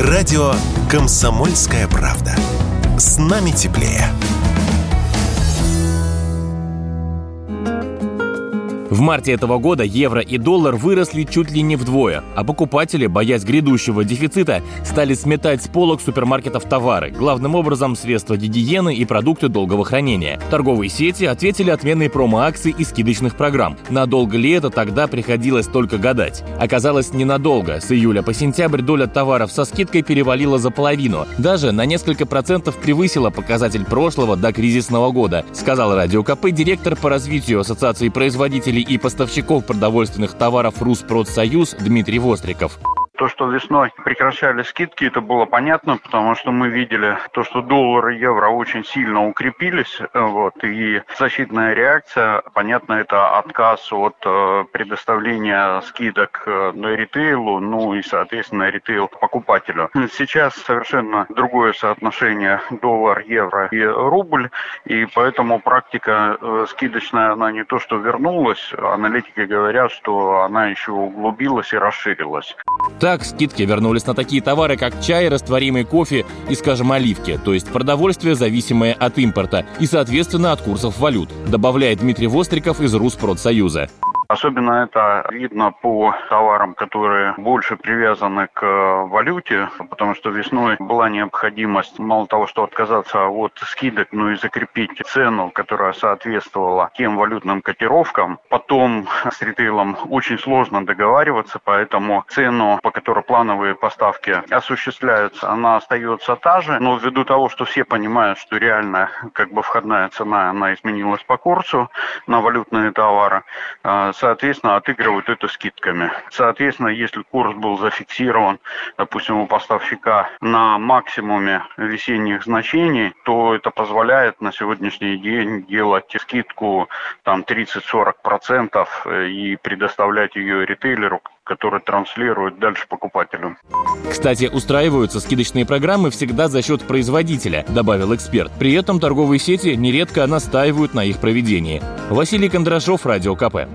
Радио «Комсомольская правда». С нами теплее. В марте этого года евро и доллар выросли чуть ли не вдвое, а покупатели, боясь грядущего дефицита, стали сметать с полок супермаркетов товары, главным образом средства гигиены и продукты долгого хранения. Торговые сети ответили отменой промо-акций и скидочных программ. Надолго ли это тогда приходилось только гадать? Оказалось, ненадолго. С июля по сентябрь доля товаров со скидкой перевалила за половину. Даже на несколько процентов превысила показатель прошлого до кризисного года, сказал Радио КП директор по развитию Ассоциации производителей и поставщиков продовольственных товаров «Руспродсоюз» Дмитрий Востриков. То, что весной прекращали скидки, это было понятно, потому что мы видели то, что доллар и евро очень сильно укрепились, э, вот, и защитная реакция, понятно, это отказ от э, предоставления скидок э, на ритейлу, ну и, соответственно, ритейл покупателю. Сейчас совершенно другое соотношение доллар, евро и рубль, и поэтому практика скидочная, она не то что вернулась, аналитики говорят, что она еще углубилась и расширилась. Так, скидки вернулись на такие товары, как чай, растворимый кофе и, скажем, оливки, то есть продовольствие, зависимое от импорта и, соответственно, от курсов валют, добавляет Дмитрий Востриков из Руспродсоюза. Особенно это видно по товарам, которые больше привязаны к валюте, потому что весной была необходимость мало того, что отказаться от скидок, но и закрепить цену, которая соответствовала тем валютным котировкам. Потом с ритейлом очень сложно договариваться, поэтому цену, по которой плановые поставки осуществляются, она остается та же, но ввиду того, что все понимают, что реально как бы входная цена, она изменилась по курсу на валютные товары, а, соответственно, отыгрывают это скидками. Соответственно, если курс был зафиксирован, допустим, у поставщика на максимуме весенних значений, то это позволяет на сегодняшний день делать скидку там 30-40% и предоставлять ее ритейлеру, который транслирует дальше покупателю. Кстати, устраиваются скидочные программы всегда за счет производителя, добавил эксперт. При этом торговые сети нередко настаивают на их проведении. Василий Кондрашов, Радио КП.